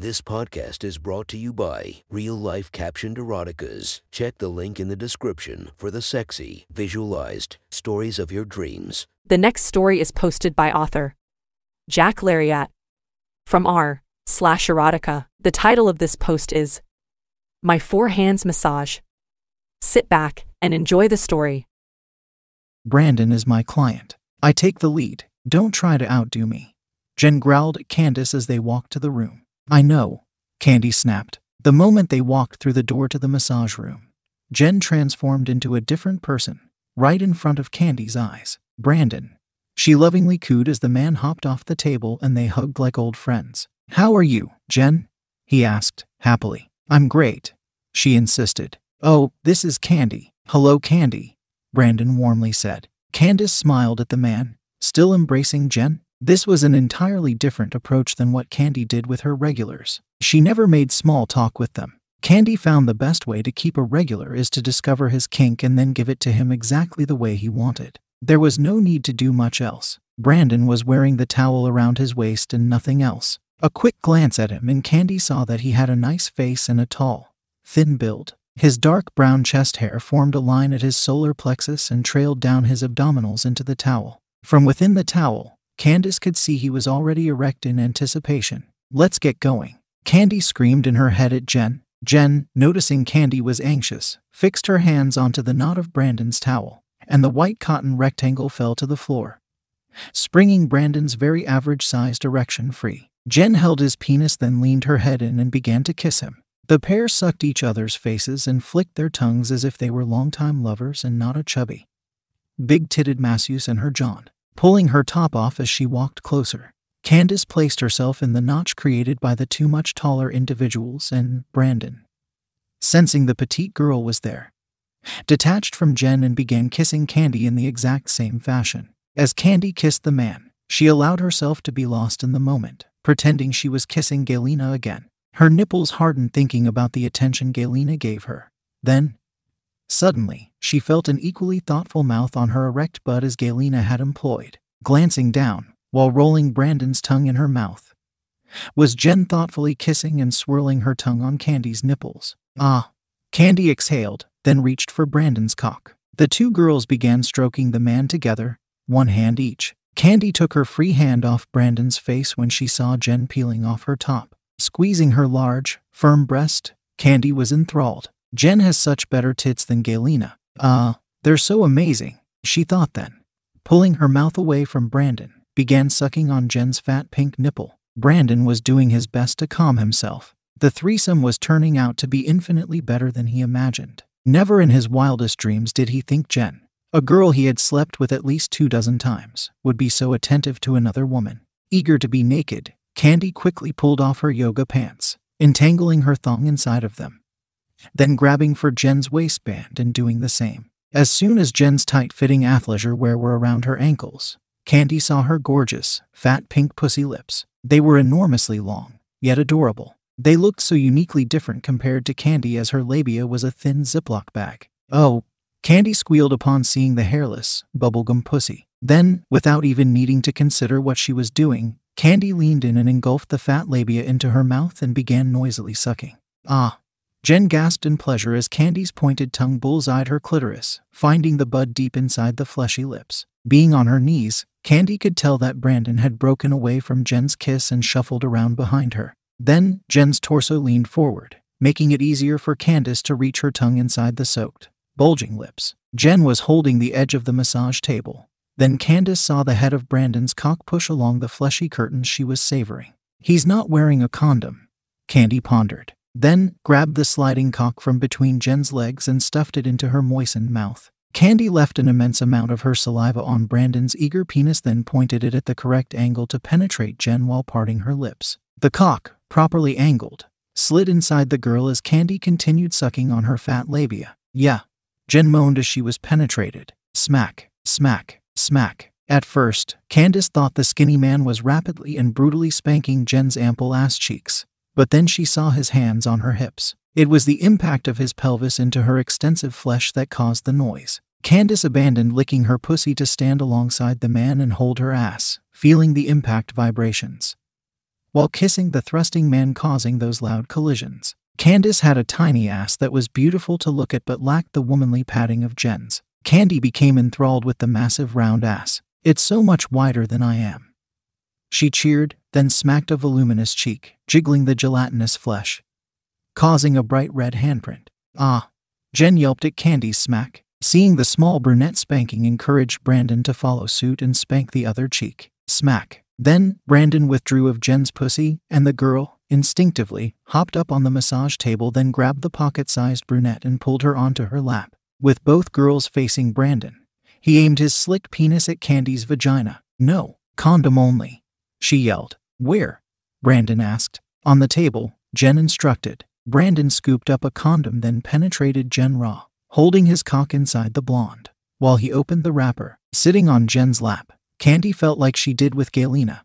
This podcast is brought to you by Real Life Captioned Eroticas. Check the link in the description for the sexy, visualized stories of your dreams. The next story is posted by author Jack Lariat from r slash erotica. The title of this post is My Four Hands Massage. Sit back and enjoy the story. Brandon is my client. I take the lead. Don't try to outdo me. Jen growled at Candace as they walked to the room. I know, Candy snapped. The moment they walked through the door to the massage room, Jen transformed into a different person, right in front of Candy's eyes. Brandon. She lovingly cooed as the man hopped off the table and they hugged like old friends. How are you, Jen? He asked, happily. I'm great, she insisted. Oh, this is Candy. Hello, Candy, Brandon warmly said. Candace smiled at the man, still embracing Jen. This was an entirely different approach than what Candy did with her regulars. She never made small talk with them. Candy found the best way to keep a regular is to discover his kink and then give it to him exactly the way he wanted. There was no need to do much else. Brandon was wearing the towel around his waist and nothing else. A quick glance at him and Candy saw that he had a nice face and a tall, thin build. His dark brown chest hair formed a line at his solar plexus and trailed down his abdominals into the towel. From within the towel, Candace could see he was already erect in anticipation. Let's get going. Candy screamed in her head at Jen. Jen, noticing Candy was anxious, fixed her hands onto the knot of Brandon's towel, and the white cotton rectangle fell to the floor, springing Brandon's very average sized erection free. Jen held his penis, then leaned her head in and began to kiss him. The pair sucked each other's faces and flicked their tongues as if they were longtime lovers and not a chubby, big titted masseuse and her John. Pulling her top off as she walked closer, Candace placed herself in the notch created by the two much taller individuals and Brandon. Sensing the petite girl was there, detached from Jen and began kissing Candy in the exact same fashion. As Candy kissed the man, she allowed herself to be lost in the moment, pretending she was kissing Galena again. Her nipples hardened thinking about the attention Galena gave her. Then, suddenly, she felt an equally thoughtful mouth on her erect butt as Galena had employed. Glancing down, while rolling Brandon's tongue in her mouth, was Jen thoughtfully kissing and swirling her tongue on Candy's nipples. Ah! Candy exhaled, then reached for Brandon's cock. The two girls began stroking the man together, one hand each. Candy took her free hand off Brandon's face when she saw Jen peeling off her top. Squeezing her large, firm breast, Candy was enthralled. Jen has such better tits than Galena. Ah, uh, they're so amazing, she thought then. Pulling her mouth away from Brandon, began sucking on Jen's fat pink nipple. Brandon was doing his best to calm himself. The threesome was turning out to be infinitely better than he imagined. Never in his wildest dreams did he think Jen, a girl he had slept with at least two dozen times, would be so attentive to another woman. Eager to be naked, Candy quickly pulled off her yoga pants, entangling her thong inside of them, then grabbing for Jen's waistband and doing the same. As soon as Jen's tight fitting athleisure wear were around her ankles, Candy saw her gorgeous, fat pink pussy lips. They were enormously long, yet adorable. They looked so uniquely different compared to Candy as her labia was a thin Ziploc bag. Oh, Candy squealed upon seeing the hairless, bubblegum pussy. Then, without even needing to consider what she was doing, Candy leaned in and engulfed the fat labia into her mouth and began noisily sucking. Ah! Jen gasped in pleasure as Candy's pointed tongue bullseyed her clitoris, finding the bud deep inside the fleshy lips. Being on her knees, Candy could tell that Brandon had broken away from Jen's kiss and shuffled around behind her. Then, Jen's torso leaned forward, making it easier for Candace to reach her tongue inside the soaked, bulging lips. Jen was holding the edge of the massage table, then Candace saw the head of Brandon's cock push along the fleshy curtains she was savoring. He's not wearing a condom, Candy pondered. Then grabbed the sliding cock from between Jen's legs and stuffed it into her moistened mouth. Candy left an immense amount of her saliva on Brandon's eager penis, then pointed it at the correct angle to penetrate Jen while parting her lips. The cock, properly angled, slid inside the girl as Candy continued sucking on her fat labia. Yeah. Jen moaned as she was penetrated. Smack, smack, Smack. At first, Candace thought the skinny man was rapidly and brutally spanking Jen's ample ass cheeks, but then she saw his hands on her hips. It was the impact of his pelvis into her extensive flesh that caused the noise. Candace abandoned licking her pussy to stand alongside the man and hold her ass, feeling the impact vibrations. while kissing the thrusting man causing those loud collisions. Candace had a tiny ass that was beautiful to look at but lacked the womanly padding of Jen's. Candy became enthralled with the massive round ass. It's so much wider than I am. She cheered, then smacked a voluminous cheek, jiggling the gelatinous flesh, causing a bright red handprint. Ah! Jen yelped at Candy's smack. Seeing the small brunette spanking encouraged Brandon to follow suit and spank the other cheek. Smack. Then, Brandon withdrew of Jen's pussy, and the girl, instinctively, hopped up on the massage table, then grabbed the pocket sized brunette and pulled her onto her lap. With both girls facing Brandon, he aimed his slick penis at Candy's vagina. No, condom only. She yelled. Where? Brandon asked. On the table, Jen instructed. Brandon scooped up a condom, then penetrated Jen raw, holding his cock inside the blonde. While he opened the wrapper, sitting on Jen's lap, Candy felt like she did with Galena.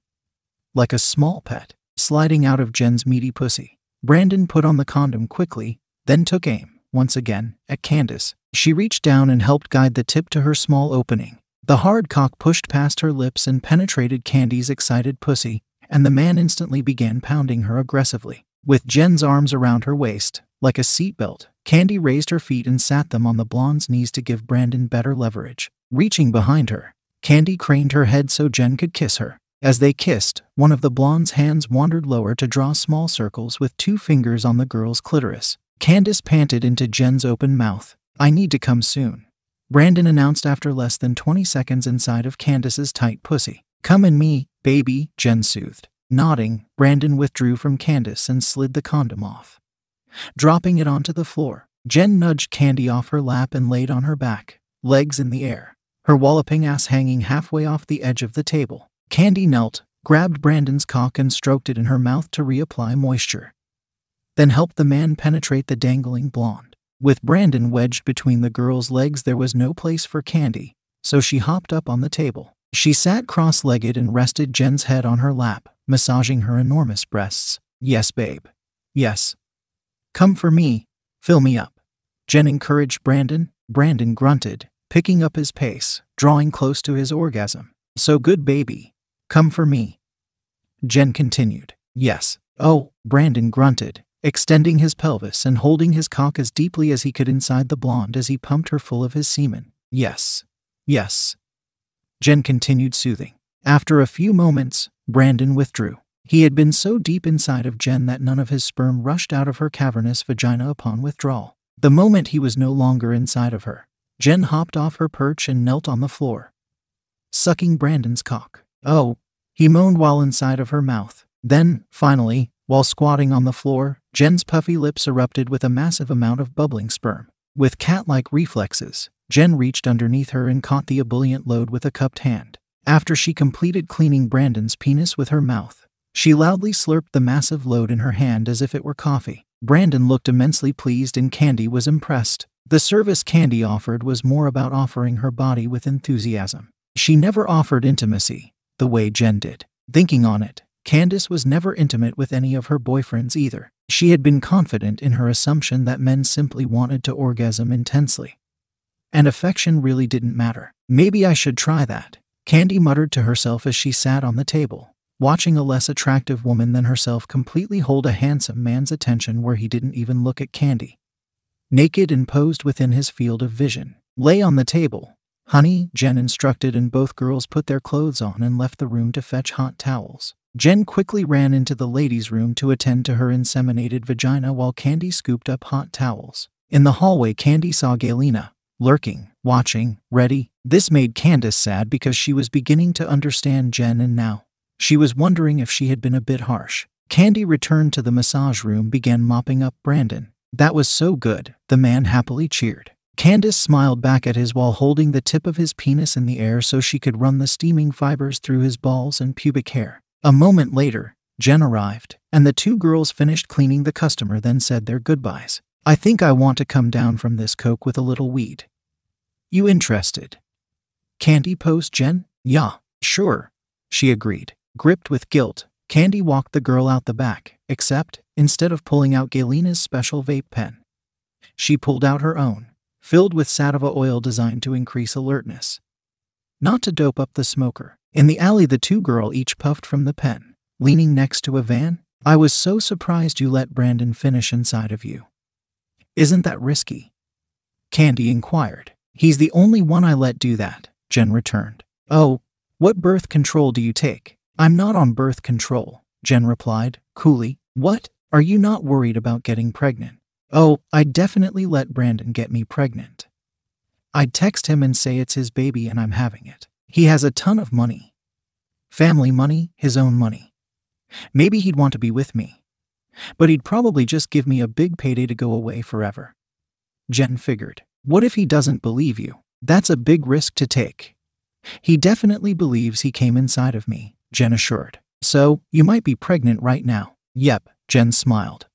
Like a small pet, sliding out of Jen's meaty pussy. Brandon put on the condom quickly, then took aim, once again, at Candace. She reached down and helped guide the tip to her small opening. The hard cock pushed past her lips and penetrated Candy's excited pussy, and the man instantly began pounding her aggressively. With Jen's arms around her waist, like a seatbelt, Candy raised her feet and sat them on the blonde's knees to give Brandon better leverage. Reaching behind her, Candy craned her head so Jen could kiss her. As they kissed, one of the blonde's hands wandered lower to draw small circles with two fingers on the girl's clitoris. Candace panted into Jen's open mouth. I need to come soon. Brandon announced after less than 20 seconds inside of Candace's tight pussy. Come in me, baby, Jen soothed. Nodding, Brandon withdrew from Candace and slid the condom off. Dropping it onto the floor, Jen nudged Candy off her lap and laid on her back, legs in the air her walloping ass hanging halfway off the edge of the table. Candy knelt, grabbed Brandon's cock, and stroked it in her mouth to reapply moisture. Then helped the man penetrate the dangling blonde. With Brandon wedged between the girl's legs, there was no place for Candy, so she hopped up on the table. She sat cross legged and rested Jen's head on her lap, massaging her enormous breasts. Yes, babe. Yes. Come for me. Fill me up. Jen encouraged Brandon. Brandon grunted, picking up his pace, drawing close to his orgasm. So good, baby. Come for me. Jen continued. Yes. Oh, Brandon grunted, extending his pelvis and holding his cock as deeply as he could inside the blonde as he pumped her full of his semen. Yes. Yes. Jen continued soothing. After a few moments, Brandon withdrew. He had been so deep inside of Jen that none of his sperm rushed out of her cavernous vagina upon withdrawal. The moment he was no longer inside of her, Jen hopped off her perch and knelt on the floor, sucking Brandon's cock. Oh, he moaned while inside of her mouth. Then, finally, while squatting on the floor, Jen's puffy lips erupted with a massive amount of bubbling sperm. With cat like reflexes, Jen reached underneath her and caught the ebullient load with a cupped hand. After she completed cleaning Brandon's penis with her mouth, she loudly slurped the massive load in her hand as if it were coffee. Brandon looked immensely pleased and Candy was impressed. The service Candy offered was more about offering her body with enthusiasm. She never offered intimacy, the way Jen did. Thinking on it, Candace was never intimate with any of her boyfriends either. She had been confident in her assumption that men simply wanted to orgasm intensely. And affection really didn't matter. Maybe I should try that, Candy muttered to herself as she sat on the table, watching a less attractive woman than herself completely hold a handsome man's attention where he didn't even look at Candy naked and posed within his field of vision. Lay on the table. Honey, Jen instructed, and both girls put their clothes on and left the room to fetch hot towels. Jen quickly ran into the ladies' room to attend to her inseminated vagina while Candy scooped up hot towels. In the hallway, Candy saw Galena, lurking, watching, ready. This made Candace sad because she was beginning to understand Jen and now. She was wondering if she had been a bit harsh. Candy returned to the massage room, began mopping up Brandon. That was so good, the man happily cheered. Candace smiled back at his while holding the tip of his penis in the air so she could run the steaming fibers through his balls and pubic hair. A moment later, Jen arrived, and the two girls finished cleaning the customer, then said their goodbyes. I think I want to come down from this coke with a little weed. You interested? Candy posed Jen? Yeah, sure, she agreed. Gripped with guilt, Candy walked the girl out the back, except, instead of pulling out Galena's special vape pen, she pulled out her own, filled with sativa oil designed to increase alertness. Not to dope up the smoker. In the alley, the two girl each puffed from the pen, leaning next to a van. I was so surprised you let Brandon finish inside of you. Isn't that risky? Candy inquired. He's the only one I let do that, Jen returned. Oh, what birth control do you take? I'm not on birth control, Jen replied, coolly. What? Are you not worried about getting pregnant? Oh, I'd definitely let Brandon get me pregnant. I'd text him and say it's his baby and I'm having it. He has a ton of money. Family money, his own money. Maybe he'd want to be with me. But he'd probably just give me a big payday to go away forever. Jen figured. What if he doesn't believe you? That's a big risk to take. He definitely believes he came inside of me, Jen assured. So, you might be pregnant right now. Yep, Jen smiled.